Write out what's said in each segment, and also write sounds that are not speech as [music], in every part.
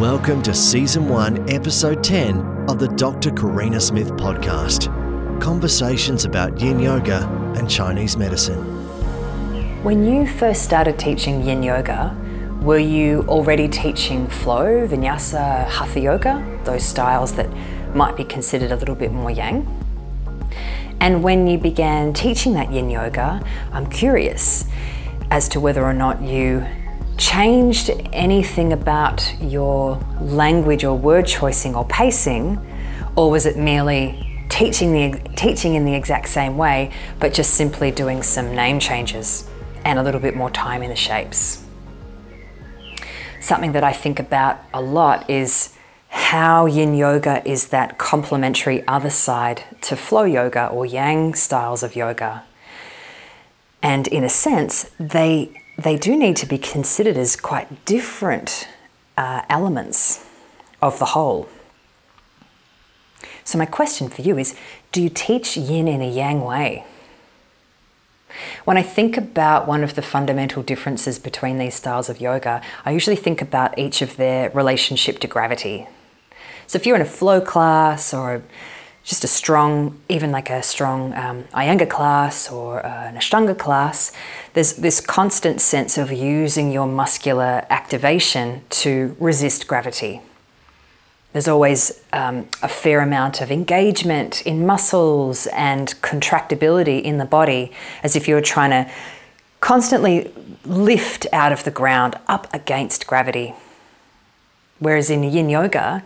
Welcome to Season 1, Episode 10 of the Dr. Karina Smith podcast conversations about yin yoga and Chinese medicine. When you first started teaching yin yoga, were you already teaching flow, vinyasa, hatha yoga, those styles that might be considered a little bit more yang? And when you began teaching that yin yoga, I'm curious as to whether or not you changed anything about your language or word choicing or pacing, or was it merely teaching, the, teaching in the exact same way, but just simply doing some name changes and a little bit more time in the shapes? Something that I think about a lot is how yin yoga is that complementary other side to flow yoga or yang styles of yoga. And in a sense, they they do need to be considered as quite different uh, elements of the whole. So, my question for you is do you teach yin in a yang way? When I think about one of the fundamental differences between these styles of yoga, I usually think about each of their relationship to gravity. So, if you're in a flow class or just a strong, even like a strong um, Iyengar class or uh, an Ashtanga class, there's this constant sense of using your muscular activation to resist gravity. There's always um, a fair amount of engagement in muscles and contractibility in the body, as if you were trying to constantly lift out of the ground up against gravity. Whereas in yin yoga,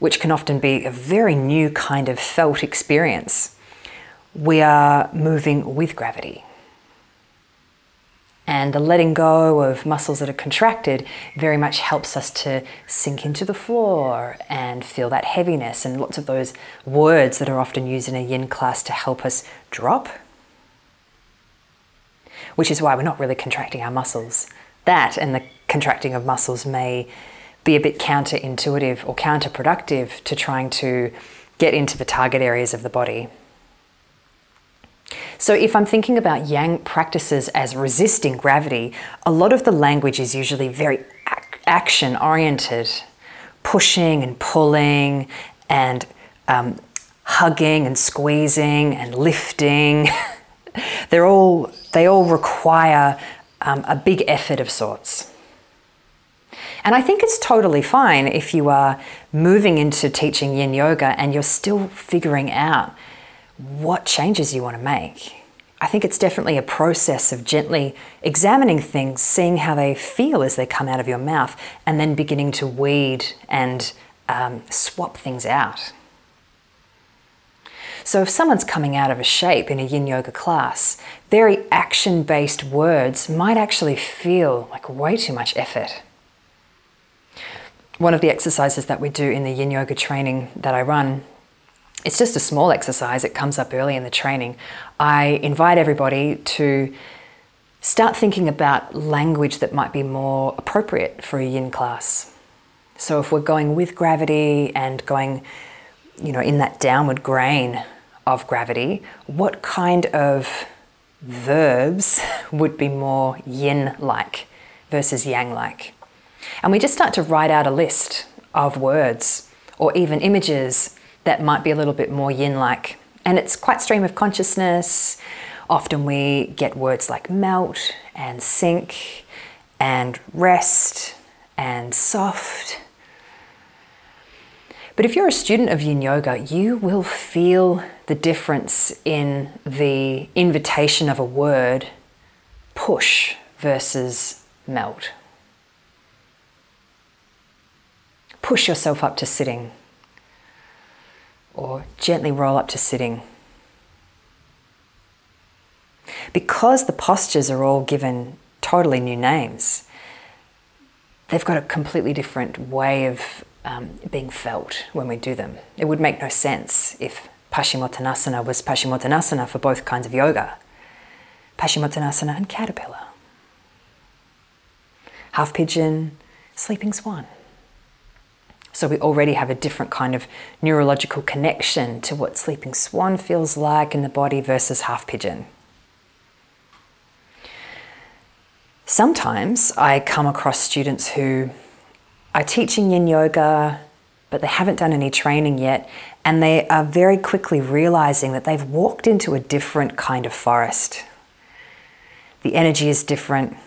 which can often be a very new kind of felt experience, we are moving with gravity. And the letting go of muscles that are contracted very much helps us to sink into the floor and feel that heaviness and lots of those words that are often used in a yin class to help us drop. Which is why we're not really contracting our muscles. That and the contracting of muscles may be a bit counterintuitive or counterproductive to trying to get into the target areas of the body. So, if I'm thinking about yang practices as resisting gravity, a lot of the language is usually very ac- action oriented, pushing and pulling and um, hugging and squeezing and lifting. [laughs] They're all, they all require um, a big effort of sorts. And I think it's totally fine if you are moving into teaching yin yoga and you're still figuring out what changes you want to make. I think it's definitely a process of gently examining things, seeing how they feel as they come out of your mouth, and then beginning to weed and um, swap things out. So, if someone's coming out of a shape in a yin yoga class, very action based words might actually feel like way too much effort one of the exercises that we do in the yin yoga training that I run, it's just a small exercise. It comes up early in the training. I invite everybody to start thinking about language that might be more appropriate for a yin class. So if we're going with gravity and going, you know, in that downward grain of gravity, what kind of verbs [laughs] would be more yin like versus yang like? And we just start to write out a list of words or even images that might be a little bit more yin like. And it's quite stream of consciousness. Often we get words like melt and sink and rest and soft. But if you're a student of yin yoga, you will feel the difference in the invitation of a word push versus melt. Push yourself up to sitting or gently roll up to sitting. Because the postures are all given totally new names, they've got a completely different way of um, being felt when we do them. It would make no sense if Paschimottanasana was Paschimottanasana for both kinds of yoga. Paschimottanasana and caterpillar. Half pigeon, sleeping swan. So we already have a different kind of neurological connection to what sleeping swan feels like in the body versus half pigeon. Sometimes I come across students who are teaching yin yoga, but they haven't done any training yet, and they are very quickly realizing that they've walked into a different kind of forest. The energy is different,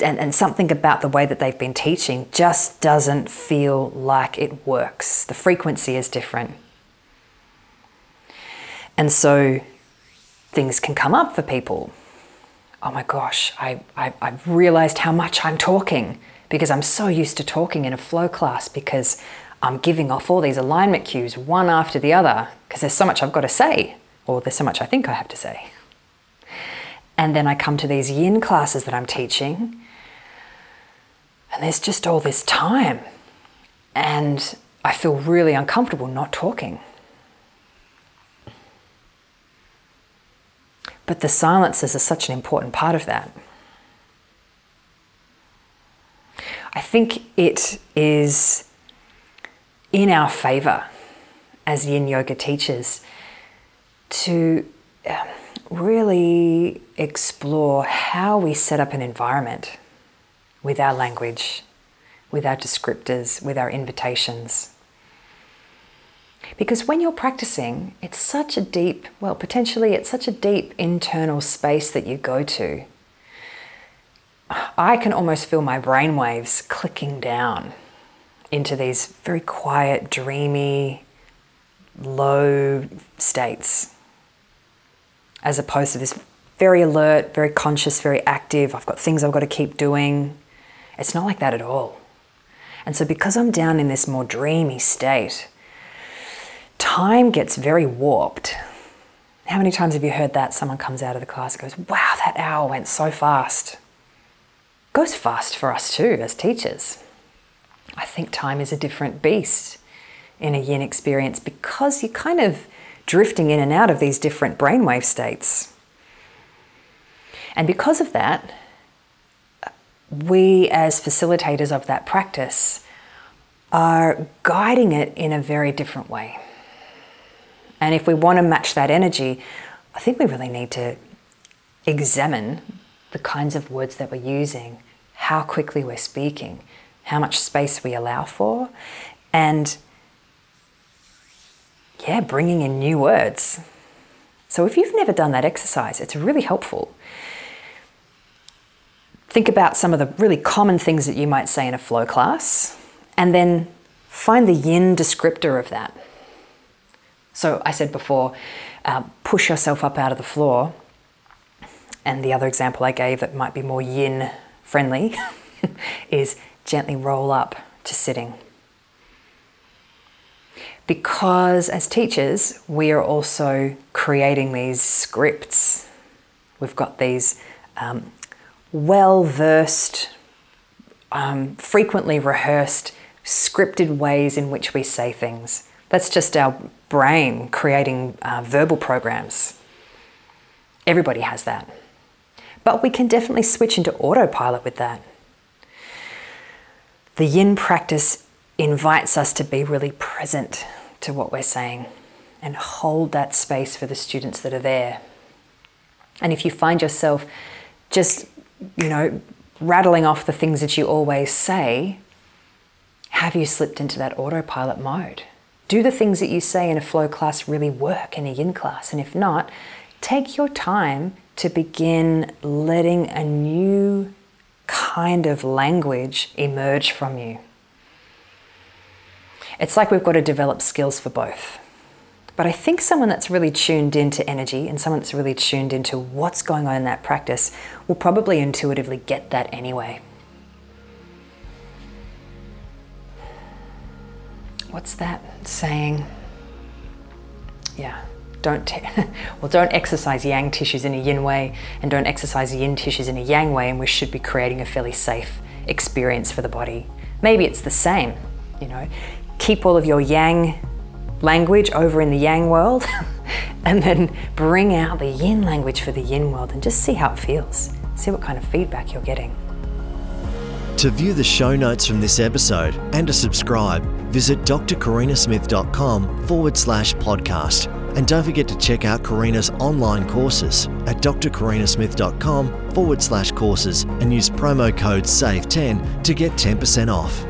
and, and something about the way that they've been teaching just doesn't feel like it works. The frequency is different. And so things can come up for people. Oh my gosh, I, I, I've realized how much I'm talking because I'm so used to talking in a flow class because I'm giving off all these alignment cues one after the other because there's so much I've got to say, or there's so much I think I have to say. And then I come to these yin classes that I'm teaching, and there's just all this time. And I feel really uncomfortable not talking. But the silences are such an important part of that. I think it is in our favor as yin yoga teachers to um, really explore how we set up an environment with our language, with our descriptors, with our invitations. Because when you're practicing, it's such a deep, well, potentially it's such a deep internal space that you go to. I can almost feel my brain waves clicking down into these very quiet, dreamy, low states as opposed to this very alert, very conscious, very active. I've got things I've got to keep doing. It's not like that at all. And so, because I'm down in this more dreamy state, time gets very warped. How many times have you heard that? Someone comes out of the class and goes, Wow, that hour went so fast. Goes fast for us too, as teachers. I think time is a different beast in a yin experience because you're kind of drifting in and out of these different brainwave states. And because of that, we as facilitators of that practice are guiding it in a very different way. And if we want to match that energy, I think we really need to examine the kinds of words that we're using, how quickly we're speaking, how much space we allow for, and yeah, bringing in new words. So if you've never done that exercise, it's really helpful. Think about some of the really common things that you might say in a flow class and then find the yin descriptor of that. So I said before, uh, push yourself up out of the floor. And the other example I gave that might be more yin friendly [laughs] is gently roll up to sitting because as teachers, we are also creating these scripts. We've got these um, well versed, um, frequently rehearsed, scripted ways in which we say things. That's just our brain creating uh, verbal programs. Everybody has that. But we can definitely switch into autopilot with that. The yin practice invites us to be really present to what we're saying and hold that space for the students that are there. And if you find yourself just, you know, rattling off the things that you always say, have you slipped into that autopilot mode? Do the things that you say in a flow class really work in a yin class? And if not, take your time to begin letting a new kind of language emerge from you. It's like we've got to develop skills for both. But I think someone that's really tuned into energy and someone that's really tuned into what's going on in that practice will probably intuitively get that anyway. What's that saying? Yeah, don't te- [laughs] well don't exercise yang tissues in a yin way and don't exercise yin tissues in a yang way and we should be creating a fairly safe experience for the body. Maybe it's the same, you know keep all of your yang language over in the yang world [laughs] and then bring out the yin language for the yin world and just see how it feels. See what kind of feedback you're getting. To view the show notes from this episode and to subscribe, visit drkarinasmith.com forward slash podcast. And don't forget to check out Karina's online courses at drkarinasmith.com forward slash courses and use promo code SAVE10 to get 10% off.